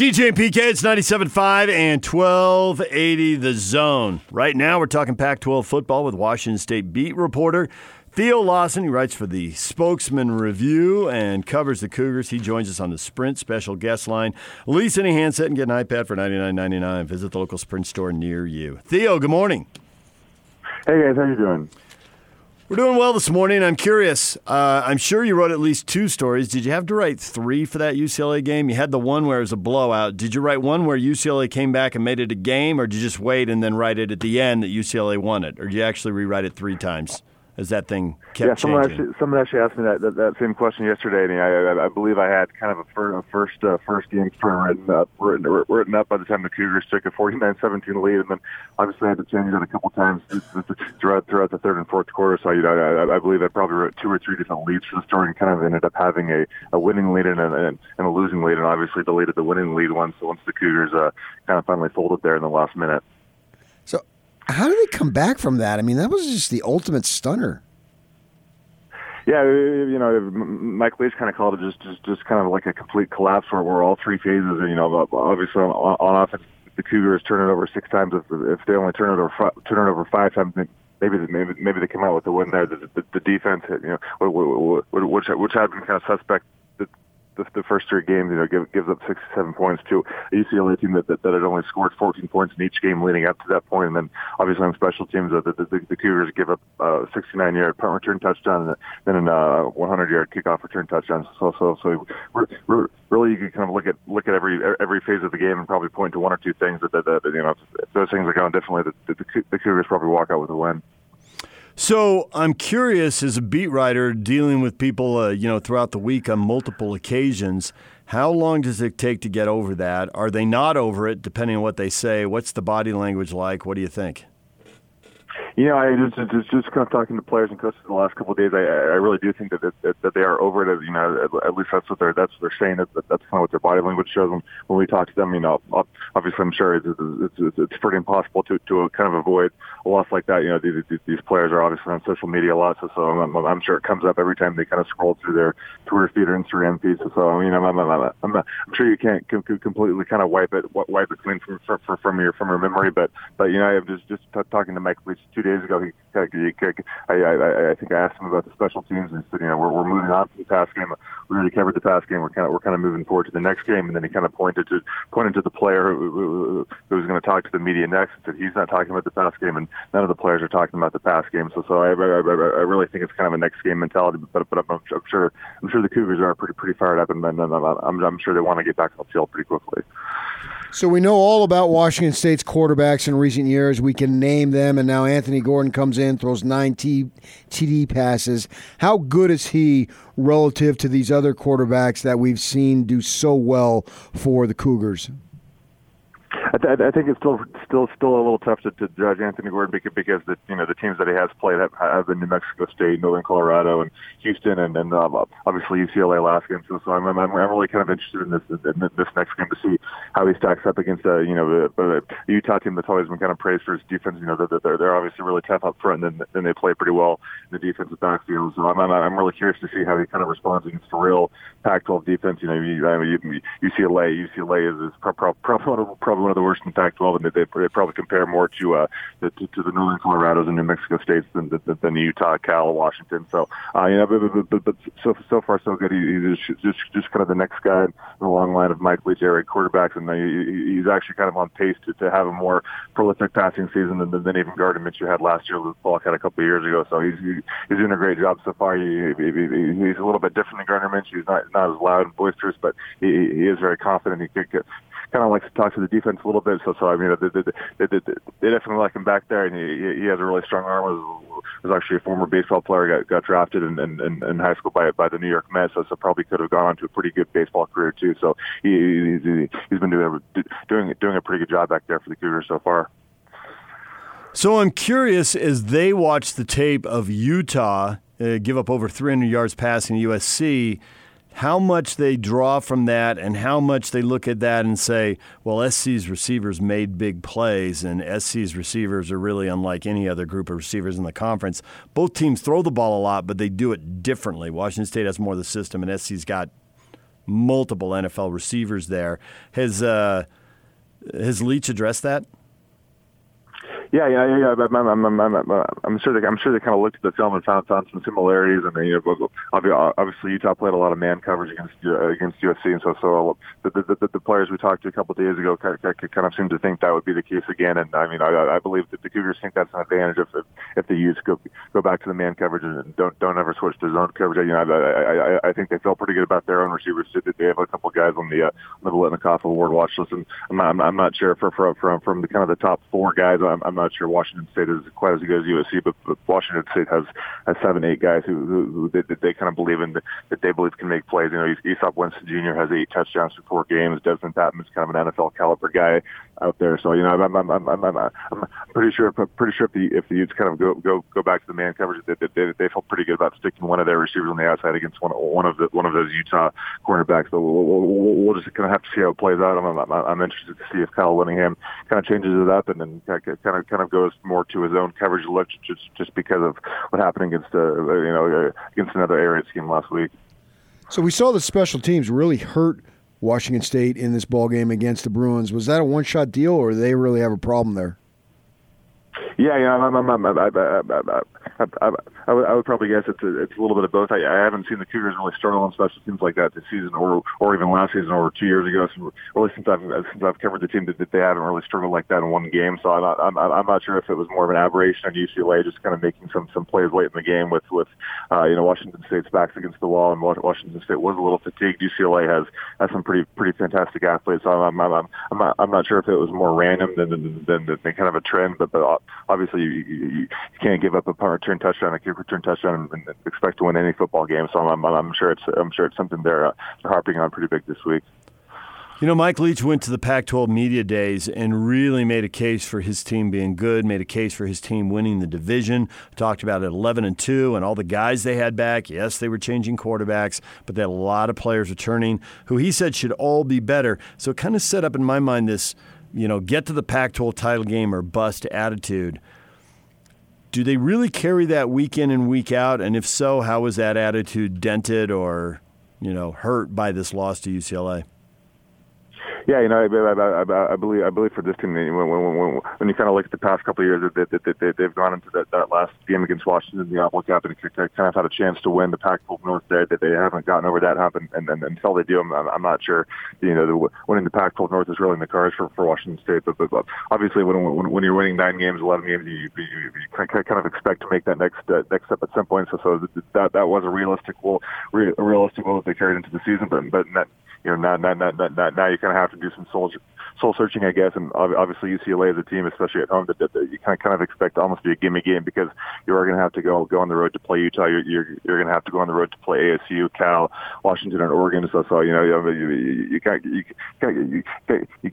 DJ and PK, it's 97.5 and 1280 the zone. Right now, we're talking Pac 12 football with Washington State beat reporter Theo Lawson. He writes for the Spokesman Review and covers the Cougars. He joins us on the Sprint special guest line. Lease any handset and get an iPad for $99.99. Visit the local Sprint store near you. Theo, good morning. Hey, guys, how you doing? We're doing well this morning. I'm curious. Uh, I'm sure you wrote at least two stories. Did you have to write three for that UCLA game? You had the one where it was a blowout. Did you write one where UCLA came back and made it a game, or did you just wait and then write it at the end that UCLA won it? Or did you actually rewrite it three times? As that thing kept yeah, someone changing. Actually, someone actually asked me that, that, that same question yesterday, and I, I, I believe I had kind of a, fir- a first uh, first game written up, written, written up by the time the Cougars took a 49-17 lead, and then obviously I had to change it a couple times throughout throughout the third and fourth quarter. So you know, I, I believe I probably wrote two or three different leads for the story, and kind of ended up having a, a winning lead and a, and a losing lead, and obviously deleted the winning lead once once the Cougars uh, kind of finally folded there in the last minute. How did they come back from that? I mean, that was just the ultimate stunner. Yeah, you know, Mike Leach kind of called it just just just kind of like a complete collapse where, where all three phases, and you know, obviously on, on offense, the Cougars turn it over six times. If, if they only turn it over turn it over five times, maybe maybe maybe they come out with the win there. The, the, the defense, you know, which which had been kind of suspect the, the first three games, you know, give, gives up 67 points to a UCLA team that, that, that had only scored 14 points in each game leading up to that point. And then obviously on special teams, uh, the, the, the, Cougars give up uh, 69 yard punt return touchdown and then an uh, 100 yard kickoff return touchdown. So, so, so we're, we're, really you can kind of look at look at every every phase of the game and probably point to one or two things that, that, that you know if those things are going differently, the, the, the Cougars probably walk out with a win. So I'm curious, as a beat writer dealing with people, uh, you know, throughout the week on multiple occasions, how long does it take to get over that? Are they not over it, depending on what they say? What's the body language like? What do you think? You know, I just just just kind of talking to players and coaches the last couple of days. I I really do think that that, that they are over it. You know, at, at least that's what they're that's what they're saying. That, that's kind of what their body language shows when when we talk to them. You know, obviously, I'm sure it's it's, it's, pretty impossible to to kind of avoid a loss like that. You know, these, these players are obviously on social media a lot, so, so I'm, I'm sure it comes up every time they kind of scroll through their Twitter feed or Instagram feed. So, so you know, I'm, I'm, I'm, I'm, I'm sure you can't completely kind of wipe it wipe it clean from from, from your from your memory, but but you know, I'm just just t- talking to Mike Leach two days ago. He I, I, I think I asked him about the special teams, and he said, you know, we're, we're moving on from the pass game. We already covered the pass game. We're kind of we're kind of moving forward to the next game, and then he kind of pointed to pointed to the player who, who, who was going to talk to the media next, and said he's not talking about the pass game, and none of the players are talking about the pass game. So, so I, I, I really think it's kind of a next game mentality. But but I'm, I'm sure I'm sure the Cougars are pretty pretty fired up, and, and I'm, I'm, I'm sure they want to get back on the field pretty quickly. So we know all about Washington State's quarterbacks in recent years. We can name them, and now Anthony Gordon comes in, throws nine T- TD passes. How good is he relative to these other quarterbacks that we've seen do so well for the Cougars? I, th- I think it's still still still a little tough to, to judge Anthony Gordon because, because the you know the teams that he has played have, have been New Mexico State, Northern Colorado, and Houston, and then um, obviously UCLA last game. So, so I'm, I'm I'm really kind of interested in this in this next game to see how he stacks up against uh, you know the, the Utah team that's always been kind of praised for his defense. You know they're they're, they're obviously really tough up front, and then they play pretty well in the defensive backfield. So I'm I'm, I'm really curious to see how he kind of responds against a real Pac-12 defense. You know, you, I mean, UCLA UCLA is, is probably probably one of the worst in Pac-12 and they, they probably compare more to uh to, to the Northern Colorados and New Mexico states than than, than Utah, Cal, Washington. So uh, you know, but, but, but, so so far so good. He, he's just just kind of the next guy in the long line of Mike Leach Air Raid quarterbacks, and he, he's actually kind of on pace to, to have a more prolific passing season than, than even Gardner Minshew had last year. Luke Falk had a couple of years ago, so he's he's doing a great job so far. He, he, he, he's a little bit different than Gardner Minshew. He's not not as loud and boisterous, but he, he is very confident. He could get kind of likes to talk to the defense a little bit. So, so I mean, they, they, they, they definitely like him back there, and he, he has a really strong arm. Was, was actually a former baseball player, got, got drafted in, in, in high school by by the New York Mets, so, so probably could have gone on to a pretty good baseball career too. So he, he's, he's been doing doing doing a pretty good job back there for the Cougars so far. So I'm curious as they watch the tape of Utah uh, give up over 300 yards passing USC how much they draw from that and how much they look at that and say, well, SC's receivers made big plays and SC's receivers are really unlike any other group of receivers in the conference. Both teams throw the ball a lot, but they do it differently. Washington State has more of the system, and SC's got multiple NFL receivers there. Has uh, has Leach addressed that? Yeah, yeah, yeah. yeah. I'm, I'm, I'm, I'm, I'm sure they, I'm sure they kind of looked at the film and found found some similarities. And you know, obviously Utah played a lot of man coverage against uh, against USC, and so so the the, the, the players we talked to a couple of days ago kind of, seemed to think that would be the case again. And I mean, I, I believe that the Cougars think that's an advantage if if, the Utes go go back to the man coverage and don't don't ever switch to zone coverage. You know, I I, I think they felt pretty good about their own receivers. They have a couple guys on the uh, on the Biletnikoff Award watch list, and I'm not, I'm not sure for from from from the kind of the top four guys. I'm, I'm not sure Washington State is quite as good as USC, but, but Washington State has, has seven, eight guys who, who, who they, they kind of believe in that they believe can make plays. You know, Easop Winston Jr. has eight touchdowns in four games. Dezmon Patmon is kind of an NFL caliber guy out there. So you know, I'm I'm I'm I'm, I'm, I'm pretty sure pretty sure if the if the Utes kind of go go go back to the man coverage, they they, they felt pretty good about sticking one of their receivers on the outside against one one of the one of those Utah cornerbacks. So we'll, we'll, we'll just kind of have to see how it plays out. I'm, I'm, I'm interested to see if Kyle Whittingham kind of changes it up and then kind of kind of goes more to his own coverage look just just because of what happened against uh, you know against another Air Raid scheme last week. So we saw the special teams really hurt Washington State in this ball game against the Bruins. Was that a one shot deal, or they really have a problem there? Yeah, yeah, I'm, I'm, I'm, I, I, I, would, probably guess it's a, it's a little bit of both. I, I haven't seen the Cougars really struggle on special teams like that this season, or or even last season, or two years ago. So really, since I've since I've covered the team, that, that they haven't really struggled like that in one game. So I'm not, I'm, I'm not sure if it was more of an aberration on UCLA, just kind of making some some plays late in the game with with uh, you know Washington State's backs against the wall, and Washington State was a little fatigued. UCLA has has some pretty pretty fantastic athletes. So I'm I'm I'm, I'm, not, I'm not sure if it was more random than than, than, than kind of a trend, but but obviously you, you, you can't give up a punt touchdown, a kick return touchdown, and, expect to win any football game. So I'm, I'm, I'm sure it's I'm sure it's something they're, uh, they're harping on pretty big this week. You know, Mike Leach went to the Pac 12 media days and really made a case for his team being good, made a case for his team winning the division. Talked about it 11 and 2 and all the guys they had back. Yes, they were changing quarterbacks, but they had a lot of players returning who he said should all be better. So it kind of set up in my mind this, you know, get to the Pac 12 title game or bust attitude do they really carry that week in and week out? And if so, how was that attitude dented or, you know, hurt by this loss to UCLA? Yeah, you know, I, I, I believe I believe for this team, when, when, when, when you kind of look at the past couple of years, that, that, that, that they've gone into that, that last game against Washington, the Apple Cup, and kind of had a chance to win the Pac-12 North there. That they haven't gotten over that hump, and, and, and until they do, I'm, I'm not sure. You know, the, winning the Pac-12 North is really in the cards for, for Washington State. But, but, but obviously, when, when when you're winning nine games, 11 games, you, you, you, you kind of expect to make that next uh, next step at some point. So, so that that was a realistic goal, re, a realistic goal that they carried into the season. But but that, you know, now now now, now, now you kind of have to do some soul soul searching, I guess. And obviously, UCLA as a team, especially at home, that, that, that you kind of kind of expect to almost be a gimme game because you are going to have to go go on the road to play Utah. You're you're, you're going to have to go on the road to play ASU, Cal, Washington, and Oregon. So, so you know, you you, you can't you can't you, you, you you,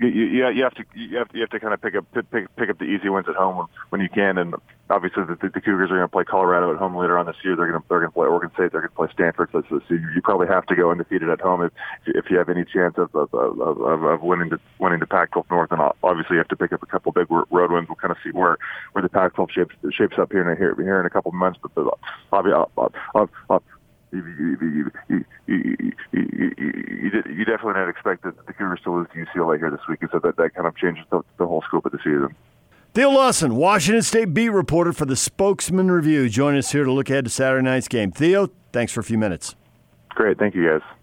you, you have to you have to, you have to kind of pick up pick pick up the easy wins at home when, you can, and obviously the, the, Cougars are going to play Colorado at home later on this year. They're going to they're going to play Oregon State. They're going to play Stanford. So, so, so you probably have to go undefeated at home if if you have any chance of of, of, of, winning the winning the Pac-12 North. And obviously you have to pick up a couple big road wins. We'll kind of see where where the Pac-12 shapes shapes up here in here, here in a couple of months. But obviously, you, you, you, you, definitely not expect the, the Cougars to lose to UCLA here this week, and so that, that kind of changes the, the whole scope of the season. Theo Lawson, Washington State beat reporter for the Spokesman Review, join us here to look ahead to Saturday night's game. Theo, thanks for a few minutes. Great. Thank you, guys.